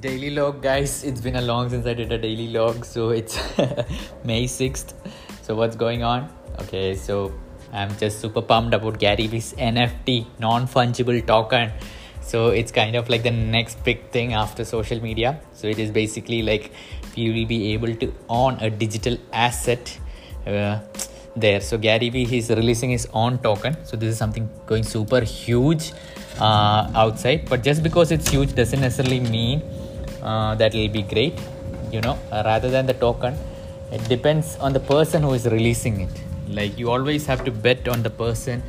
daily log guys. It's been a long since i did a daily log so it's may 6th so what's going on? Okay so i'm just super pumped about gary vee's nft non-fungible token. So it's kind of like the next big thing after social media. So it is basically like you will be able to own a digital asset uh, there. So gary vee is releasing his own token. So this is something going super huge uh, outside. But just because it's huge doesn't necessarily mean uh, that will be great you know uh, rather than the token. It depends on the person who is releasing it. Like you always have to bet on the person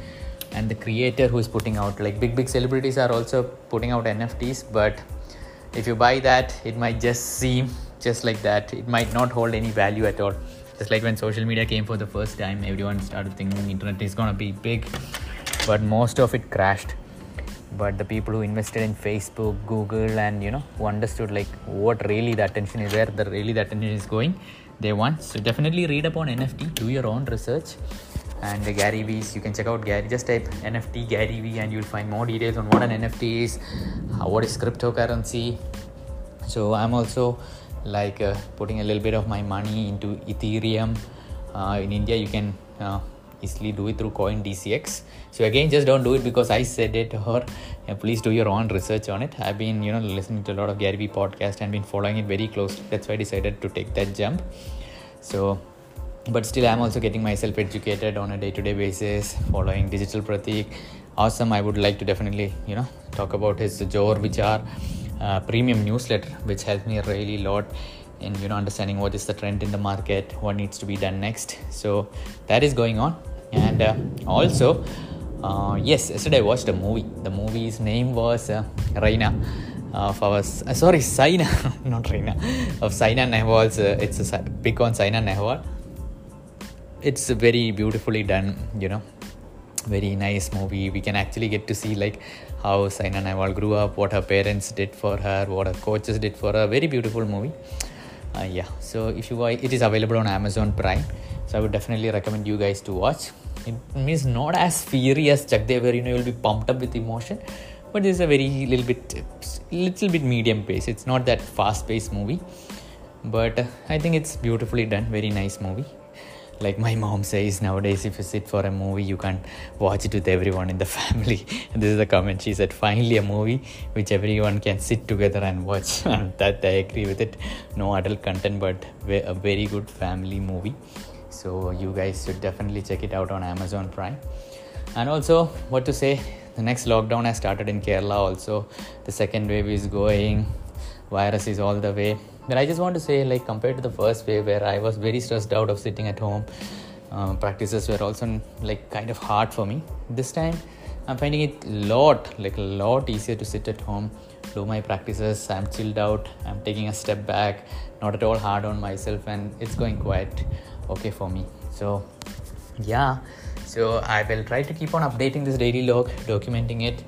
and the creator who is putting out. Like big big celebrities are also putting out nfts but if you buy that it might just seem just like that. It might not hold any value at all. Just like when social media came for the first time everyone started thinking internet is going to be big but most of it crashed but the people who invested in facebook google and you know who understood like what really the attention is where the really the attention is going they want so definitely read up on nft do your own research. And uh, gary vee's you can check out gary just type nft gary vee and you'll find more details on what an nft is how, what is cryptocurrency. So i'm also like uh, putting a little bit of my money into ethereum. Uh, in india you can uh, easily do it through CoinDCX so again just don't do it because i said it or please do your own research on it. I've been you know listening to a lot of gary vee podcast and been following it very closely. That's why i decided to take that jump. So but still i'm also getting myself educated on a day-to-day basis following digital pratik. Awesome. I would like to definitely you know talk about his johor vichar uh, premium newsletter which helped me really a lot in you know understanding what is the trend in the market what needs to be done next. So that is going on and uh, also uh, yes yesterday i watched a movie. The movie's name was uh, Raina. Of our uh, sorry Saina. Not Raina. Of Saina Nehwal's uh, it's a pick on Saina Nehwal. It's very beautifully done you know. Very nice movie. We can actually get to see like how Saina Nehwal grew up what her parents did for her what her coaches did for her. Very beautiful movie. Uh, yeah. So if you buy, it is available on Amazon Prime so I would definitely recommend you guys to watch. It means not as fiery as Chak De where you know you'll be pumped up with emotion but it's a very little bit little bit medium pace. It's not that fast paced movie but uh, I think it's beautifully done. Very nice movie. Like my mom says nowadays if you sit for a movie you can't watch it with everyone in the family. This is the comment. She said finally a movie which everyone can sit together and watch. And that i agree with it. No adult content but a very good family movie so you guys should definitely check it out on amazon prime. And also what to say the next lockdown has started in kerala also. The second wave is going virus is all the way. But i just want to say like compared to the first wave where i was very stressed out of sitting at home uh, practices were also like kind of hard for me. This time i'm finding it lot like a lot easier to sit at home do my practices i'm chilled out i'm taking a step back not at all hard on myself and it's going quite okay for me. So yeah. So i will try to keep on updating this daily log documenting it.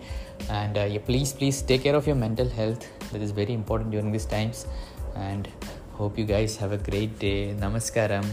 And uh, yeah, please please take care of your mental health. That is very important during these times. And hope you guys have a great day. Namaskaram